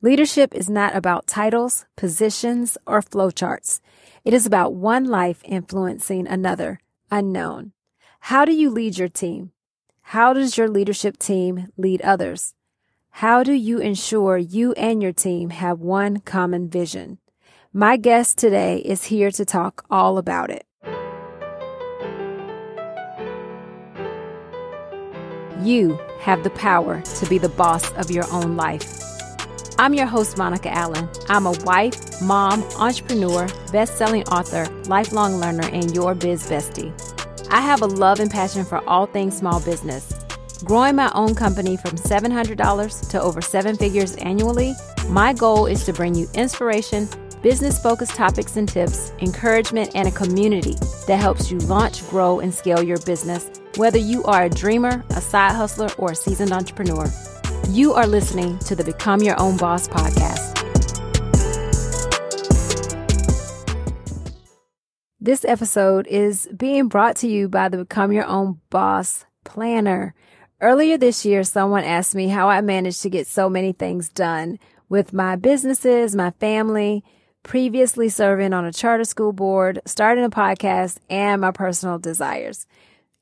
Leadership is not about titles, positions, or flowcharts. It is about one life influencing another, unknown. How do you lead your team? How does your leadership team lead others? How do you ensure you and your team have one common vision? My guest today is here to talk all about it. You have the power to be the boss of your own life. I'm your host, Monica Allen. I'm a wife, mom, entrepreneur, best selling author, lifelong learner, and your biz bestie. I have a love and passion for all things small business. Growing my own company from $700 to over seven figures annually, my goal is to bring you inspiration, business focused topics and tips, encouragement, and a community that helps you launch, grow, and scale your business, whether you are a dreamer, a side hustler, or a seasoned entrepreneur. You are listening to the Become Your Own Boss podcast. This episode is being brought to you by the Become Your Own Boss Planner. Earlier this year, someone asked me how I managed to get so many things done with my businesses, my family, previously serving on a charter school board, starting a podcast, and my personal desires.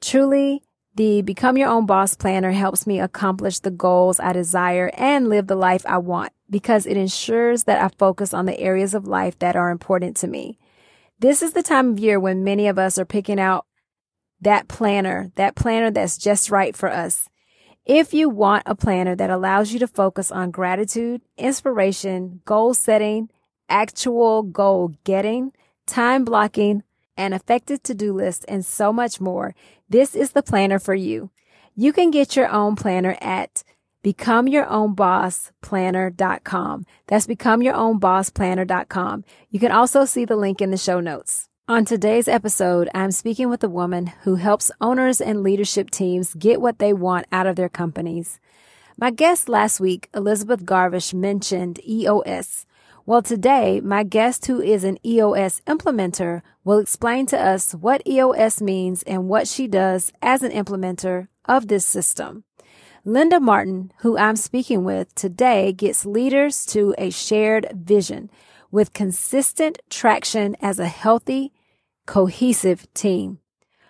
Truly, the Become Your Own Boss Planner helps me accomplish the goals I desire and live the life I want because it ensures that I focus on the areas of life that are important to me. This is the time of year when many of us are picking out that planner, that planner that's just right for us. If you want a planner that allows you to focus on gratitude, inspiration, goal setting, actual goal getting, time blocking, an effective to-do list, and so much more, this is the planner for you. You can get your own planner at becomeyourownbossplanner.com. That's becomeyourownbossplanner.com. You can also see the link in the show notes. On today's episode, I'm speaking with a woman who helps owners and leadership teams get what they want out of their companies. My guest last week, Elizabeth Garvish, mentioned EOS, well, today, my guest who is an EOS implementer will explain to us what EOS means and what she does as an implementer of this system. Linda Martin, who I'm speaking with today, gets leaders to a shared vision with consistent traction as a healthy, cohesive team.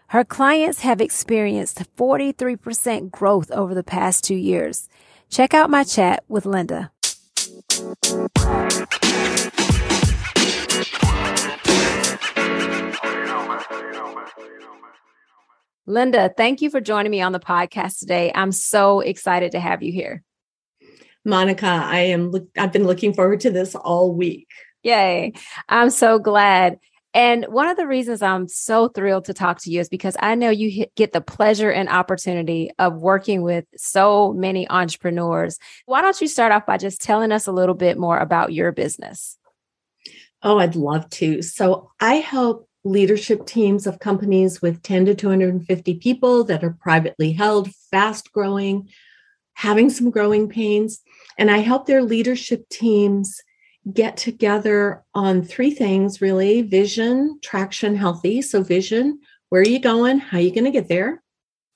Her clients have experienced 43% growth over the past two years. Check out my chat with Linda. Linda, thank you for joining me on the podcast today. I'm so excited to have you here. Monica, I am I've been looking forward to this all week. Yay. I'm so glad. And one of the reasons I'm so thrilled to talk to you is because I know you get the pleasure and opportunity of working with so many entrepreneurs. Why don't you start off by just telling us a little bit more about your business? Oh, I'd love to. So, I help leadership teams of companies with 10 to 250 people that are privately held, fast growing, having some growing pains. And I help their leadership teams get together on three things really vision, traction, healthy. So, vision, where are you going? How are you going to get there?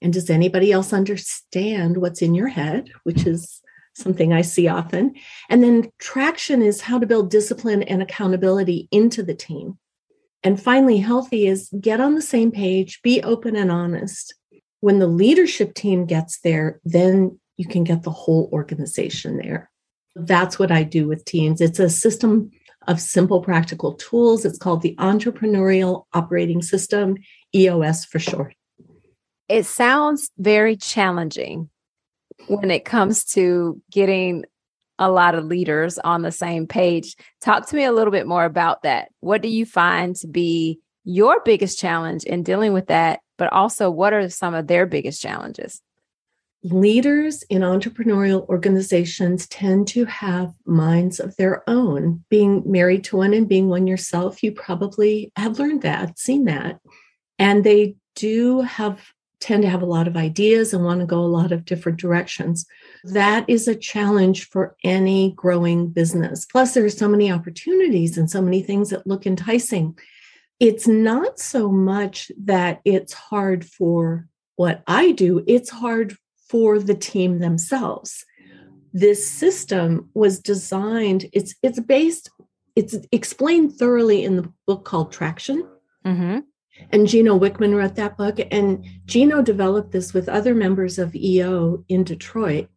And does anybody else understand what's in your head, which is something I see often? And then, traction is how to build discipline and accountability into the team. And finally, healthy is get on the same page, be open and honest. When the leadership team gets there, then you can get the whole organization there. That's what I do with teams. It's a system of simple, practical tools. It's called the Entrepreneurial Operating System, EOS for short. It sounds very challenging when it comes to getting a lot of leaders on the same page. Talk to me a little bit more about that. What do you find to be your biggest challenge in dealing with that? But also, what are some of their biggest challenges? Leaders in entrepreneurial organizations tend to have minds of their own. Being married to one and being one yourself, you probably have learned that, seen that. And they do have tend to have a lot of ideas and want to go a lot of different directions. That is a challenge for any growing business. Plus, there are so many opportunities and so many things that look enticing. It's not so much that it's hard for what I do, it's hard for the team themselves. this system was designed, it's it's based, it's explained thoroughly in the book called Traction. Mm-hmm. And Gino Wickman wrote that book. And Gino developed this with other members of EO in Detroit.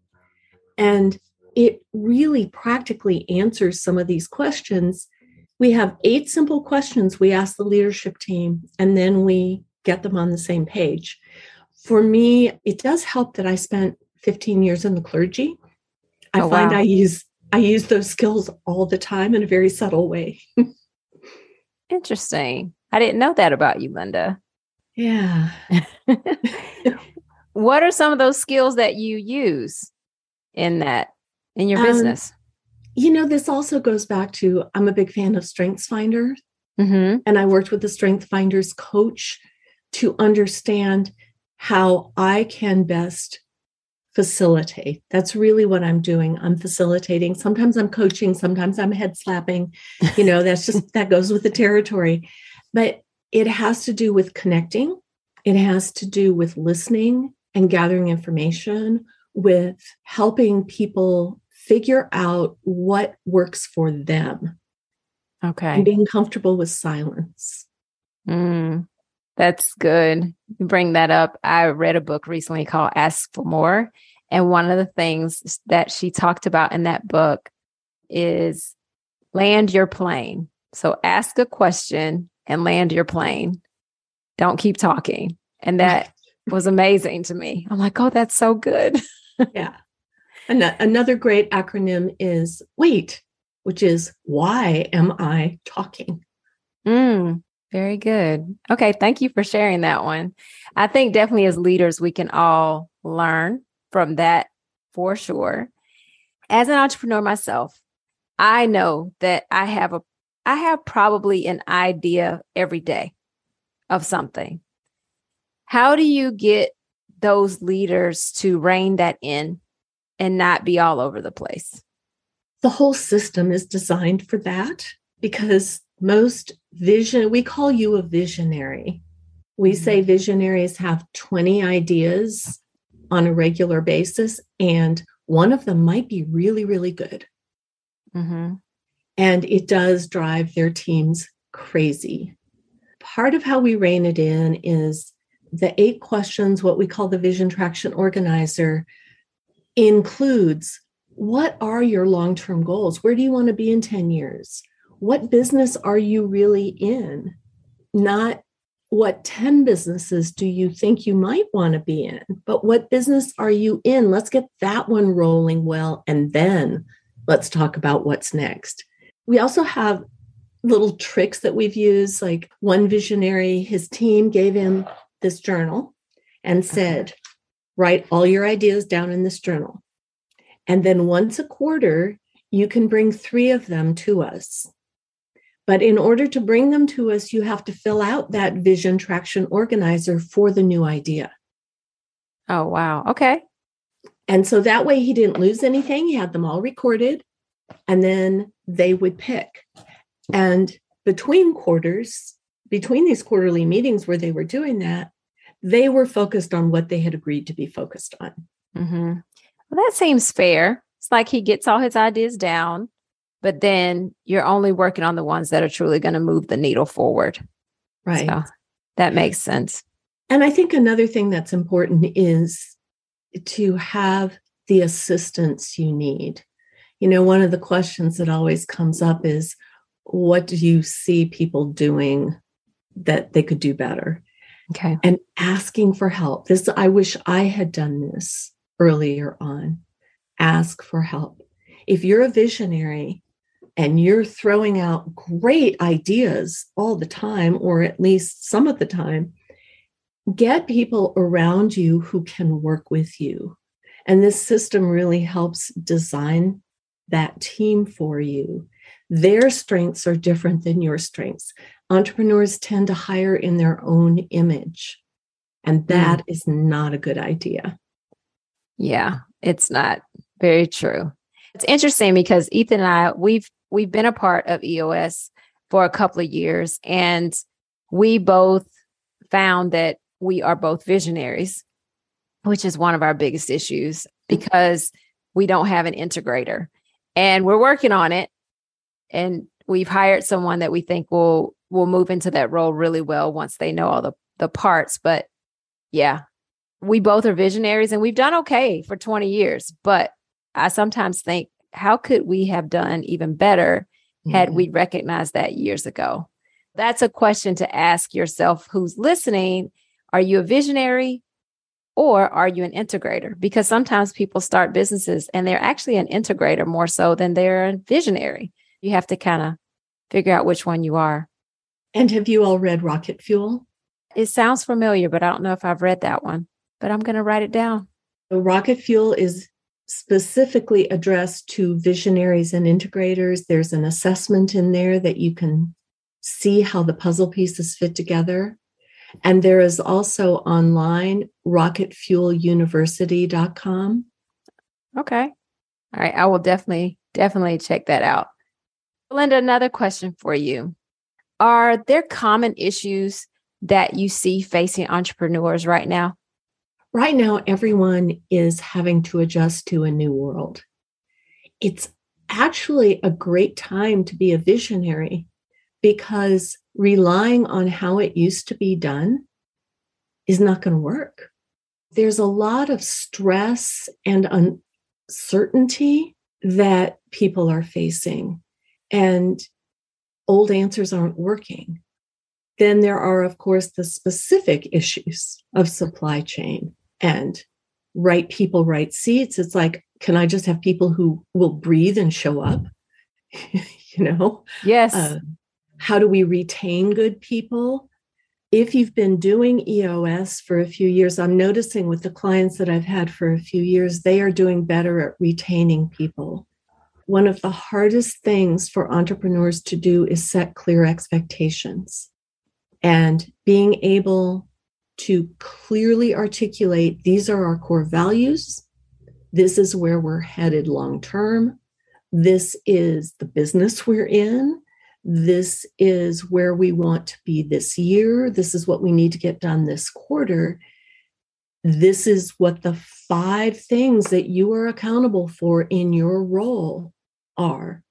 And it really practically answers some of these questions. We have eight simple questions we ask the leadership team, and then we get them on the same page. For me, it does help that I spent 15 years in the clergy. I Oh, find wow. I use I use those skills all the time in a very subtle way. Interesting. I didn't know that about you, Linda. Yeah. what are some of those skills that you use in that in your Um, business? You know, this also goes back to I'm a big fan of Strengths Finder, Mm-hmm. and I worked with the Strength Finders coach to understand how I can best facilitate. That's really what I'm doing. I'm facilitating. Sometimes I'm coaching, sometimes I'm head slapping. You know, that's just that goes with the territory. But it has to do with connecting, it has to do with listening and gathering information, with helping people figure out what works for them Okay. and being comfortable with silence. Mm, that's good. You bring that up. I read a book recently called Ask for More. And one of the things that she talked about in that book is land your plane. So ask a question and land your plane. Don't keep talking. And that was amazing to me. I'm like, oh, that's so good. yeah. Ano- Another great acronym is WAIT, which is why am I talking? Mm, very good. Okay. Thank you for sharing that one. I think definitely as leaders, we can all learn from that for sure. As an entrepreneur myself, I know that I have a I have probably an idea every day of something. How do you get those leaders to rein that in and not be all over the place? The whole system is designed for that because most vision, we call you a visionary. We say visionaries have 20 ideas on a regular basis, and one of them might be really, really good. Mm-hmm. and it does drive their teams crazy. Part of how we rein it in is the eight questions, what we call the vision traction organizer, includes what are your long term goals? Where do you want to be in 10 years? What business are you really in? Not what 10 businesses do you think you might want to be in, but what business are you in? Let's get that one rolling well, and then let's talk about what's next. We also have little tricks that we've used. Like one visionary, his team gave him this journal and uh-huh. said, write all your ideas down in this journal. And then once a quarter, you can bring three of them to us. But in order to bring them to us, you have to fill out that vision traction organizer for the new idea. Oh, wow. Okay. And so that way he didn't lose anything. He had them all recorded and then they would pick. And between quarters, between these quarterly meetings where they were doing that, they were focused on what they had agreed to be focused on. hmm Well, that seems fair. It's like he gets all his ideas down, but then you're only working on the ones that are truly going to move the needle forward. Right. So that makes sense. And I think another thing that's important is to have the assistance you need. You know, one of the questions that always comes up is what do you see people doing that they could do better? Okay. and asking for help. This, I wish I had done this earlier on. Ask for help. If you're a visionary and you're throwing out great ideas all the time, or at least some of the time, get people around you who can work with you. And this system really helps design that team for you. Their strengths are different than your strengths entrepreneurs tend to hire in their own image. And hmm. that is not a good idea. Yeah, it's not very true. It's interesting because Ethan and I we've we've been a part of EOS for a couple of years and we both found that we are both visionaries, which is one of our biggest issues because we don't have an integrator. And we're working on it. And we've hired someone that we think will will move into that role really well once they know all the the parts. But yeah, we both are visionaries and we've done okay for 20 years. But I sometimes think, how could we have done even better had mm-hmm. we recognized that years ago? That's a question to ask yourself who's listening. Are you a visionary or are you an integrator? Because sometimes people start businesses and they're actually an integrator more so than they're a visionary. You have to kind of figure out which one you are. And have you all read Rocket Fuel? It sounds familiar, but I don't know if I've read that one, but I'm going to write it down. The Rocket Fuel is specifically addressed to visionaries and integrators. There's an assessment in there that you can see how the puzzle pieces fit together. And there is also online rocketfueluniversity.com. Okay. All right. I will definitely, definitely check that out. Linda, another question for you. Are there common issues that you see facing entrepreneurs right now? Right now, everyone is having to adjust to a new world. It's actually a great time to be a visionary because relying on how it used to be done is not going to work. There's a lot of stress and uncertainty that people are facing, and old answers aren't working. Then there are, of course, the specific issues of supply chain and right people, right seats. It's like, can I just have people who will breathe and show up? you know? Yes. Uh, how do we retain good people? If you've been doing EOS for a few years, I'm noticing with the clients that I've had for a few years, they are doing better at retaining people. One of the hardest things for entrepreneurs to do is set clear expectations and being able to clearly articulate these are our core values. This is where we're headed long term. This is the business we're in. This is where we want to be this year. This is what we need to get done this quarter. This is what the five things that you are accountable for in your role are.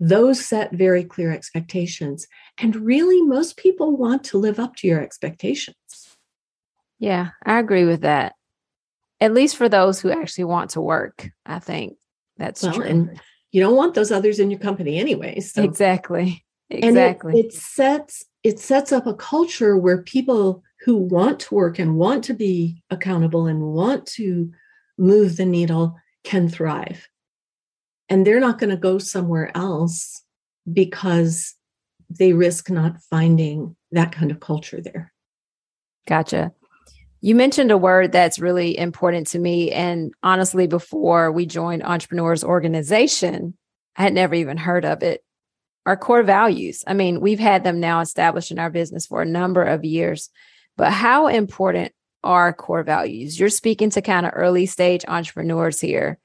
Those set very clear expectations. And really, most people want to live up to your expectations. Yeah, I agree with that. At least for those who actually want to work, I think that's well, true. And you don't want those others in your company anyway. So. Exactly. Exactly. And it, it sets it sets up a culture where people who want to work and want to be accountable and want to move the needle can thrive. And they're not going to go somewhere else because they risk not finding that kind of culture there. Gotcha. You mentioned a word that's really important to me. And honestly, before we joined Entrepreneurs Organization, I had never even heard of it. Our core values. I mean, we've had them now established in our business for a number of years, but how important are core values? You're speaking to kind of early stage entrepreneurs here.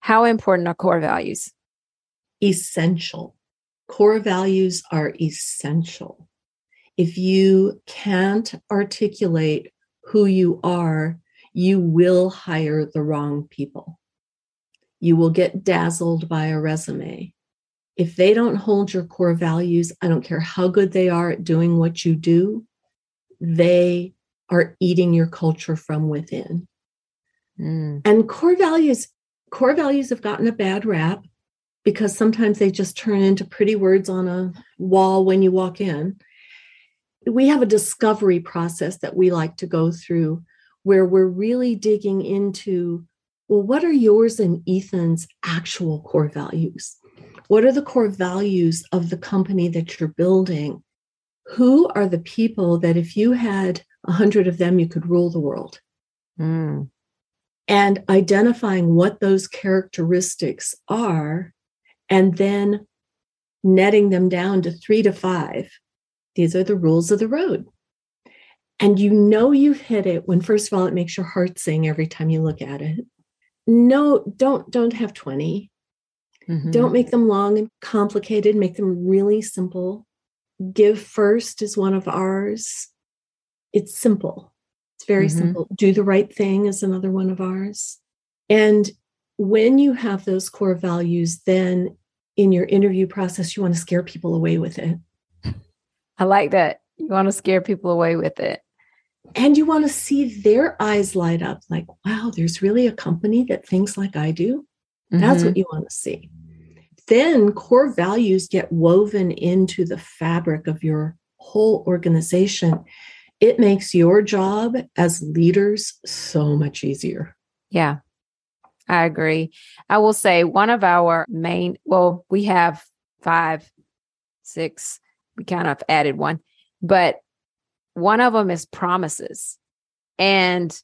How important are core values? Essential. Core values are essential. If you can't articulate who you are, you will hire the wrong people. You will get dazzled by a resume. If they don't hold your core values, I don't care how good they are at doing what you do, they are eating your culture from within. Mm. And core values, core values have gotten a bad rap because sometimes they just turn into pretty words on a wall when you walk in we have a discovery process that we like to go through where we're really digging into well, what are yours and Ethan's actual core values? What are the core values of the company that you're building? Who are the people that if you had a hundred of them, you could rule the world? Mm. And identifying what those characteristics are, and then netting them down to three to five these are the rules of the road. And you know you've hit it when first of all it makes your heart sing every time you look at it. No, don't don't have 20. Mm-hmm. Don't make them long and complicated, make them really simple. Give first is one of ours. It's simple. It's very mm-hmm. simple. Do the right thing is another one of ours. And when you have those core values, then in your interview process, you want to scare people away with it. I like that. You want to scare people away with it. And you want to see their eyes light up like, wow, there's really a company that thinks like I do. That's mm-hmm. what you want to see. Then core values get woven into the fabric of your whole organization. It makes your job as leaders so much easier. Yeah, I agree. I will say one of our main, well, we have five, six, we kind of added one, but one of them is promises. And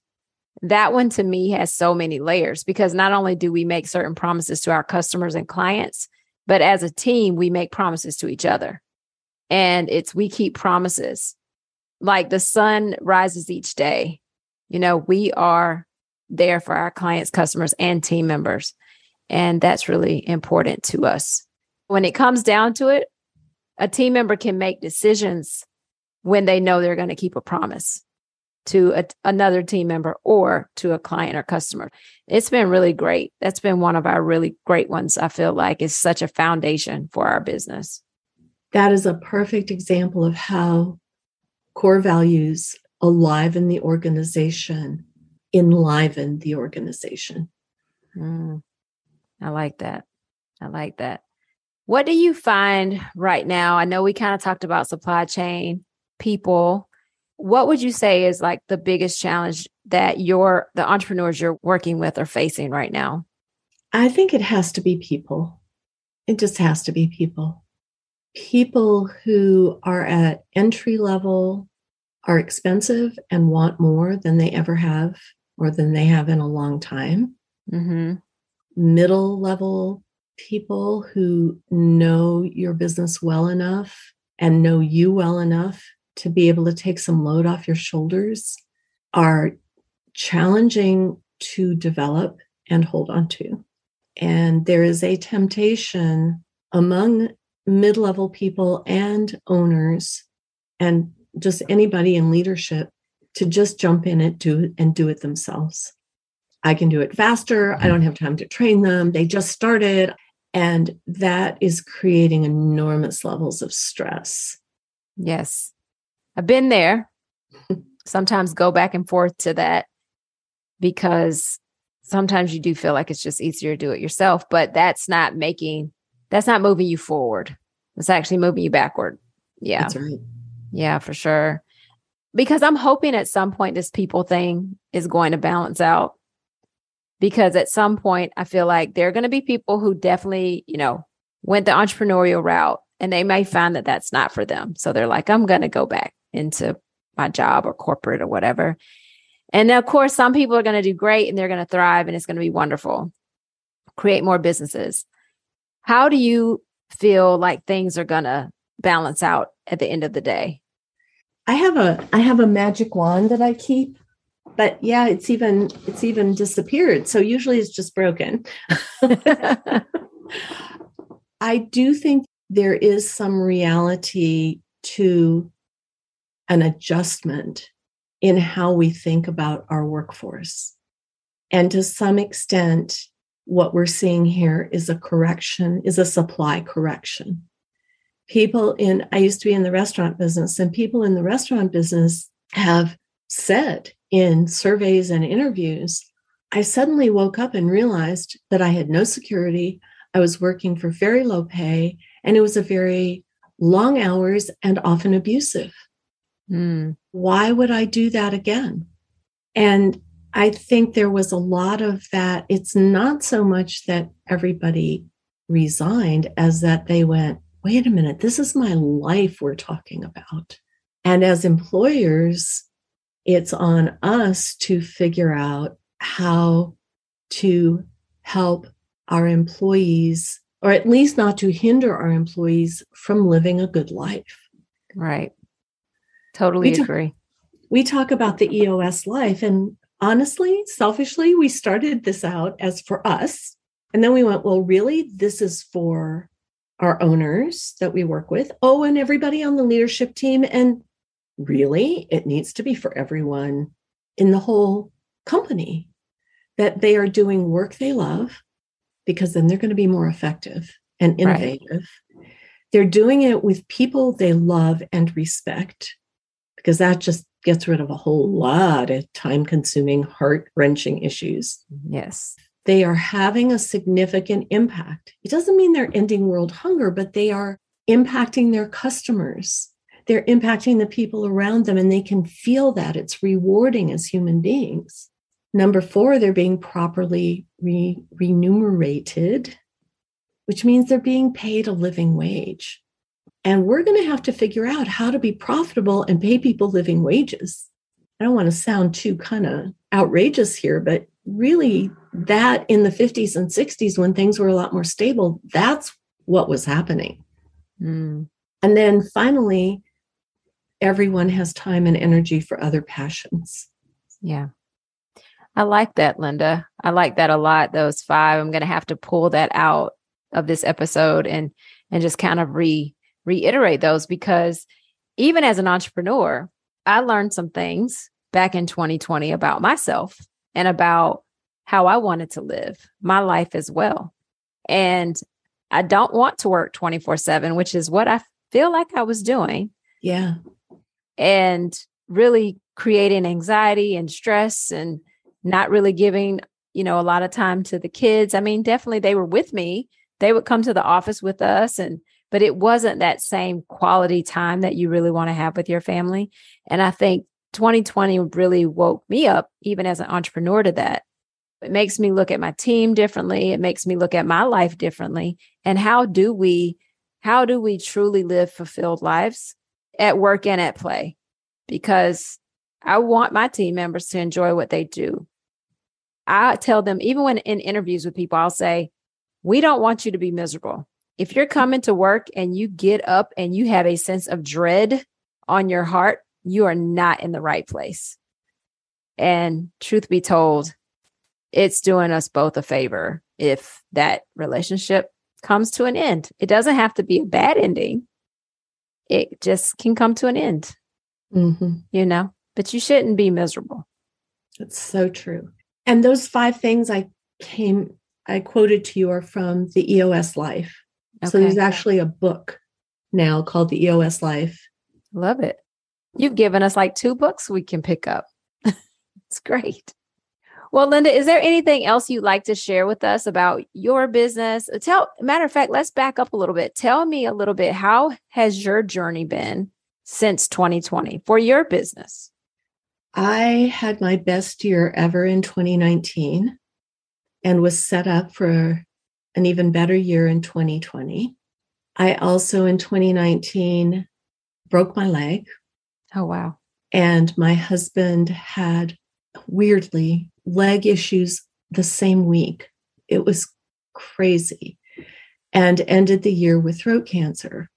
that one to me has so many layers because not only do we make certain promises to our customers and clients, but as a team, we make promises to each other. And it's we keep promises. Like the sun rises each day. You know, we are there for our clients, customers, and team members. And that's really important to us. When it comes down to it, a team member can make decisions when they know they're going to keep a promise to a, another team member or to a client or customer. It's been really great. That's been one of our really great ones. I feel like is such a foundation for our business. That is a perfect example of how core values alive in the organization enliven the organization. Mm, I like that. I like that. What do you find right now? I know we kind of talked about supply chain, people. What would you say is like the biggest challenge that your the entrepreneurs you're working with are facing right now? I think it has to be people. It just has to be people. People who are at entry level are expensive and want more than they ever have or than they have in a long time. Mm-hmm. Middle level people who know your business well enough and know you well enough to be able to take some load off your shoulders are challenging to develop and hold on to. And there is a temptation among mid level people and owners and just anybody in leadership to just jump in it do and do it themselves. I can do it faster. I mm-hmm. don't have time to train them. They just started. And that is creating enormous levels of stress. Yes. I've been there. sometimes go back and forth to that because sometimes you do feel like it's just easier to do it yourself, but that's not making, that's not moving you forward. It's actually moving you backward. Yeah. That's right. Yeah, for sure because I'm hoping at some point this people thing is going to balance out. Because at some point, I feel like there are going to be people who definitely, you know, went the entrepreneurial route and they may find that that's not for them. So they're like, I'm going to go back into my job or corporate or whatever. And of course, some people are going to do great and they're going to thrive and it's going to be wonderful, create more businesses. How do you feel like things are going to balance out at the end of the day? I have a I have a magic wand that I keep, but yeah, it's even it's even disappeared. So usually it's just broken. I do think there is some reality to an adjustment in how we think about our workforce. And to some extent, what we're seeing here is a correction, is a supply correction people in, I used to be in the restaurant business, and people in the restaurant business have said in surveys and interviews, I suddenly woke up and realized that I had no security. I was working for very low pay, and it was a very long hours and often abusive. Mm. Why would I do that again? And I think there was a lot of that. It's not so much that everybody resigned as that they went, wait a minute, this is my life we're talking about. And as employers, it's on us to figure out how to help our employees, or at least not to hinder our employees from living a good life. Right. Totally we agree. we talk about the EOS life, and honestly, selfishly, we started this out as for us. And then we went, well, really, this is for our owners that we work with. Oh, and everybody on the leadership team. And really, it needs to be for everyone in the whole company that they are doing work they love because then they're going to be more effective and innovative. Right. They're doing it with people they love and respect because that just gets rid of a whole lot of time consuming, heart wrenching issues. Yes. They are having a significant impact. It doesn't mean they're ending world hunger, but they are impacting their customers. They're impacting the people around them, and they can feel that. It's rewarding as human beings. Number four, they're being properly re- remunerated, which means they're being paid a living wage. And we're going to have to figure out how to be profitable and pay people living wages. I don't want to sound too kind of outrageous here, but really, that in the 50s and 60s, when things were a lot more stable, that's what was happening. Mm. And then finally, everyone has time and energy for other passions. Yeah. I like that, Linda. I like that a lot. Those five. I'm going to have to pull that out of this episode and and just kind of re reiterate those because even as an entrepreneur, I learned some things back in 2020 about myself and about how I wanted to live my life as well. And I don't want to work 24 7, which is what I feel like I was doing. Yeah. And really creating anxiety and stress and not really giving, you know, a lot of time to the kids. I mean, definitely they were with me. They would come to the office with us and but it wasn't that same quality time that you really want to have with your family. And I think 2020 really woke me up even as an entrepreneur to that. It makes me look at my team differently. It makes me look at my life differently. And how do we how do we truly live fulfilled lives at work and at play? Because I want my team members to enjoy what they do. I tell them, even when in interviews with people, I'll say, we don't want you to be miserable. If you're coming to work and you get up and you have a sense of dread on your heart, you are not in the right place. And truth be told, it's doing us both a favor if that relationship comes to an end. It doesn't have to be a bad ending, it just can come to an end, mm-hmm. you know, but you shouldn't be miserable. That's so true. And those five things I came, I quoted to you are from the EOS Life. Okay. So there's actually a book now called the EOS Life. Love it. You've given us like two books we can pick up. it's great. Well, Linda, is there anything else you'd like to share with us about your business? Uh, tell matter of fact, let's back up a little bit. Tell me a little bit how has your journey been since 2020 for your business? I had my best year ever in 2019 and was set up for an even better year in 2020. I also in 2019 broke my leg. Oh, wow. And my husband had weirdly leg issues the same week. It was crazy and ended the year with throat cancer.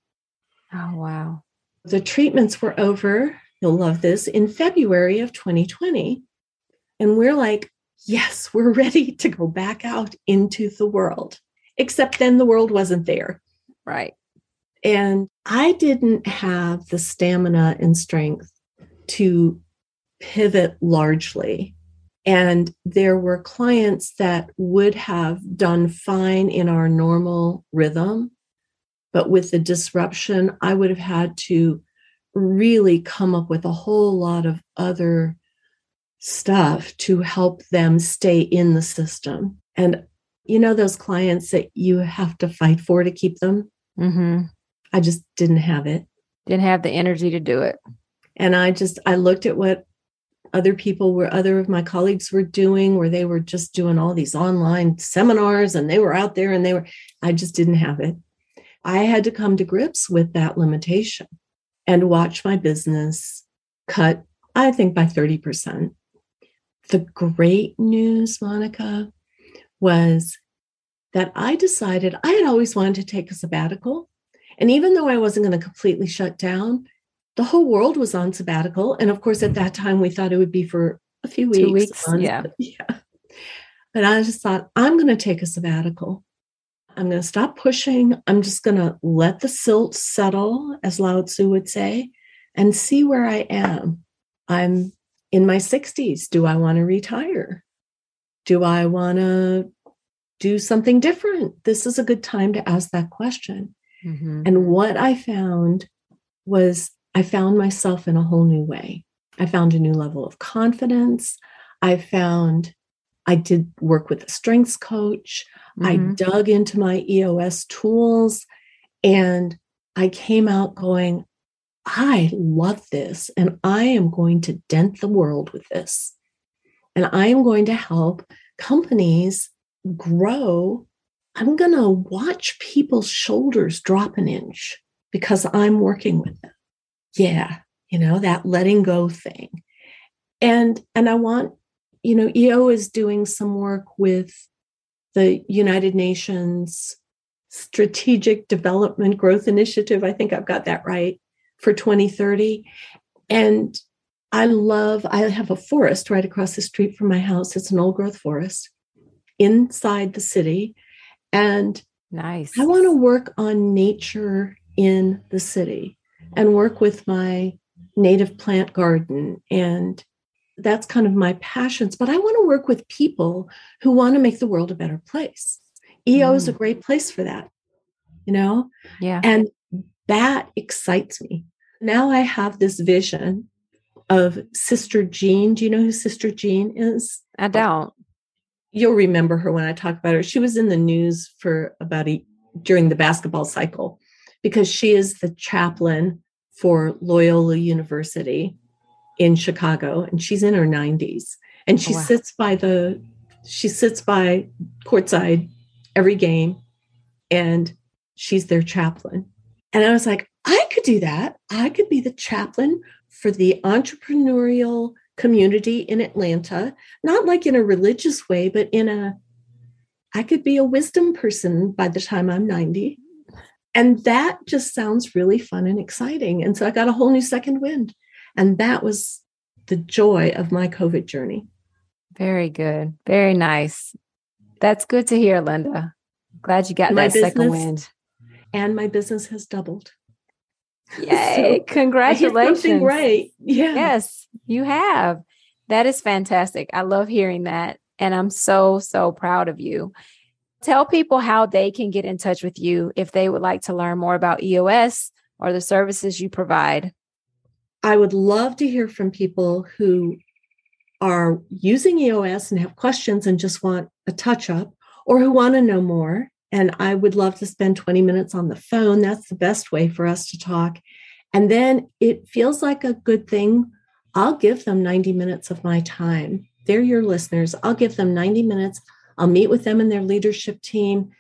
Oh, wow. The treatments were over. You'll love this in February of 2020. And we're like, yes, we're ready to go back out into the world. Except then the world wasn't there. Right. And I didn't have the stamina and strength to pivot largely. And there were clients that would have done fine in our normal rhythm. But with the disruption, I would have had to really come up with a whole lot of other stuff to help them stay in the system. And you know, those clients that you have to fight for to keep them? Mm-hmm. I just didn't have it. Didn't have the energy to do it. And I just, I looked at what other people were, other of my colleagues were doing, where they were just doing all these online seminars and they were out there and they were, I just didn't have it. I had to come to grips with that limitation and watch my business cut, I think, by 30%. The great news, Monica, was that I decided I had always wanted to take a sabbatical. And even though I wasn't going to completely shut down, the whole world was on sabbatical. And of course, at that time, we thought it would be for a few weeks. Two weeks yeah. yeah. But I just thought, I'm going to take a sabbatical. I'm going to stop pushing. I'm just going to let the silt settle, as Lao Tzu would say, and see where I am. I'm in my 60s. Do I want to retire? Do I want to do something different? This is a good time to ask that question. Mm-hmm. And what I found was I found myself in a whole new way. I found a new level of confidence. I found I did work with a strengths coach. Mm-hmm. I dug into my EOS tools and I came out going, I love this and I am going to dent the world with this. And I am going to help companies grow. I'm going to watch people's shoulders drop an inch because I'm working with them. Yeah, you know, that letting go thing. And and I want, you know, EO is doing some work with the United Nations Strategic Development Growth Initiative. I think I've got that right for 2030. And I love, I have a forest right across the street from my house. It's an old growth forest inside the city. And nice. I want to work on nature in the city and work with my native plant garden. And that's kind of my passions. But I want to work with people who want to make the world a better place. EO mm. is a mm. great place for that, you know? Yeah. And that excites me. Now I have this vision of Sister Jean. Do you know who Sister Jean is? I don't. You'll remember her when I talk about her. She was in the news for about a during the basketball cycle because she is the chaplain for Loyola University in Chicago and she's in her 90s and she oh, wow. sits by the she sits by courtside every game and she's their chaplain. And I was like, I could do that. I could be the chaplain for the entrepreneurial community in Atlanta, not like in a religious way, but in a, I could be a wisdom person by the time I'm 90. And that just sounds really fun and exciting. And so I got a whole new second wind. And that was the joy of my COVID journey. Very good. Very nice. That's good to hear, Linda. Glad you got my that second wind. And my business has doubled. Yay. So Congratulations. right. Yeah. Yes, you have. That is fantastic. I love hearing that. And I'm so, so proud of you. Tell people how they can get in touch with you if they would like to learn more about EOS or the services you provide. I would love to hear from people who are using EOS and have questions and just want a touch up or who want to know more. And I would love to spend 20 minutes on the phone. That's the best way for us to talk. And then it feels like a good thing. I'll give them 90 minutes of my time. They're your listeners. I'll give them 90 minutes. I'll meet with them and their leadership team,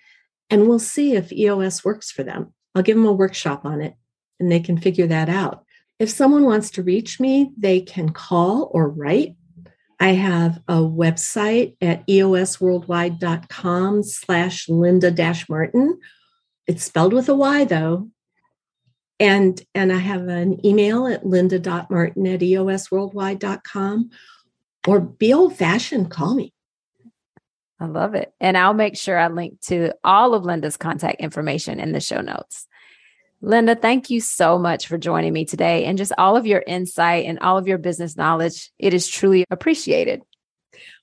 and we'll see if EOS works for them. I'll give them a workshop on it and they can figure that out. If someone wants to reach me, they can call or write I have a website at eosworldwide.com slash Linda dash Martin. It's spelled with a Y though. And, and I have an email at linda.martin at eosworldwide.com or be old fashioned, call me. I love it. And I'll make sure I link to all of Linda's contact information in the show notes. Linda, thank you so much for joining me today and just all of your insight and all of your business knowledge. It is truly appreciated.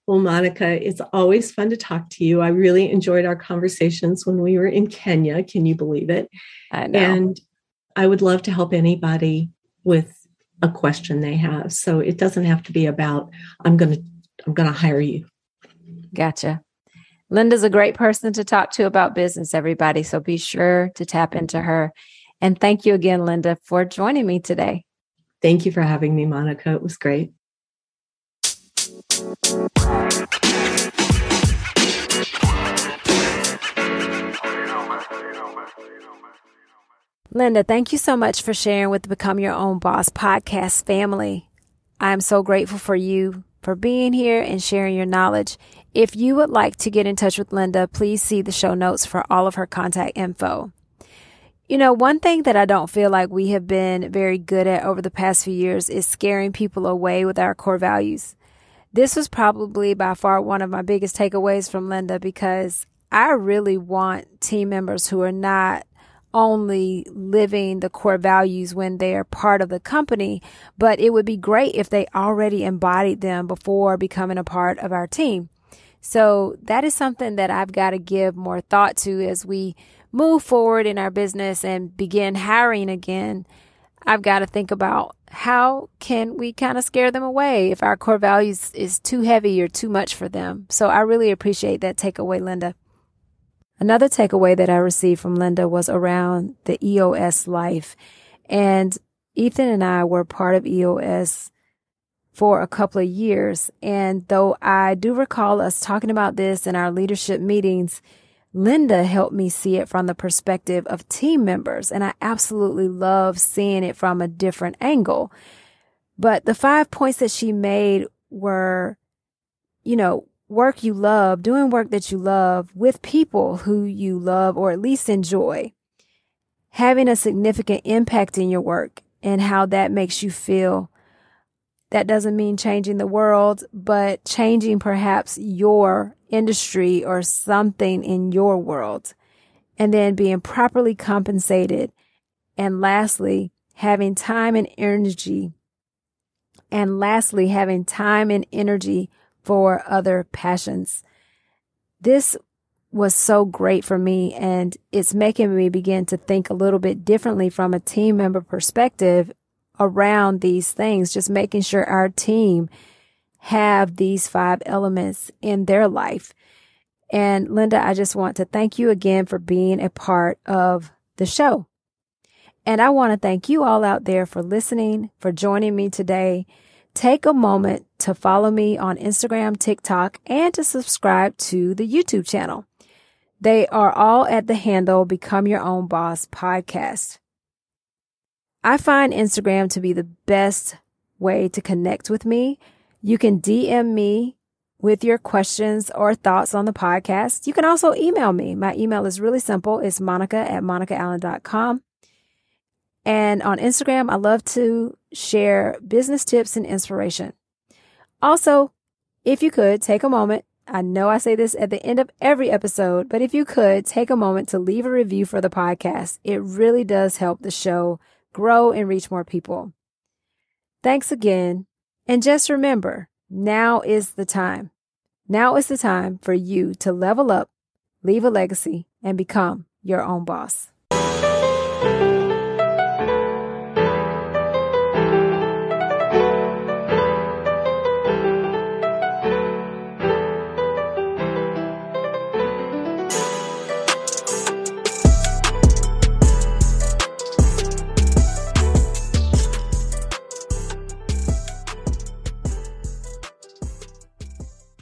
Well, Monica, it's always fun to talk to you. I really enjoyed our conversations when we were in Kenya. Can you believe it? I know. And I would love to help anybody with a question they have. So it doesn't have to be about I'm going to I'm going to hire you. Gotcha. Linda's a great person to talk to about business, everybody. So be sure to tap into her. And thank you again, Linda, for joining me today. Thank you for having me, Monica. It was great. Linda, thank you so much for sharing with the Become Your Own Boss podcast family. I am so grateful for you for being here and sharing your knowledge. If you would like to get in touch with Linda, please see the show notes for all of her contact info. You know, one thing that I don't feel like we have been very good at over the past few years is scaring people away with our core values. This was probably by far one of my biggest takeaways from Linda because I really want team members who are not only living the core values when they're part of the company, but it would be great if they already embodied them before becoming a part of our team. So that is something that I've got to give more thought to as we move forward in our business and begin hiring again. I've got to think about how can we kind of scare them away if our core values is too heavy or too much for them. So I really appreciate that takeaway, Linda. Another takeaway that I received from Linda was around the EOS life. And Ethan and I were part of EOS for a couple of years. And though I do recall us talking about this in our leadership meetings, Linda helped me see it from the perspective of team members. And I absolutely love seeing it from a different angle. But the five points that she made were, you know, work you love, doing work that you love with people who you love or at least enjoy, having a significant impact in your work and how that makes you feel. That doesn't mean changing the world, but changing perhaps your industry or something in your world. And then being properly compensated. And lastly, having time and energy. And lastly, having time and energy for other passions. This was so great for me and it's making me begin to think a little bit differently from a team member perspective around these things, just making sure our team have these five elements in their life. And Linda, I just want to thank you again for being a part of the show. And I want to thank you all out there for listening, for joining me today. Take a moment to follow me on Instagram, TikTok, and to subscribe to the YouTube channel. They are all at the handle Become Your Own Boss podcast. I find Instagram to be the best way to connect with me. You can DM me with your questions or thoughts on the podcast. You can also email me. My email is really simple. It's monica at monicaallen.com. And on Instagram, I love to share business tips and inspiration. Also, if you could take a moment, I know I say this at the end of every episode, but if you could take a moment to leave a review for the podcast, it really does help the show grow and reach more people. Thanks again. And just remember, now is the time. Now is the time for you to level up, leave a legacy, and become your own boss.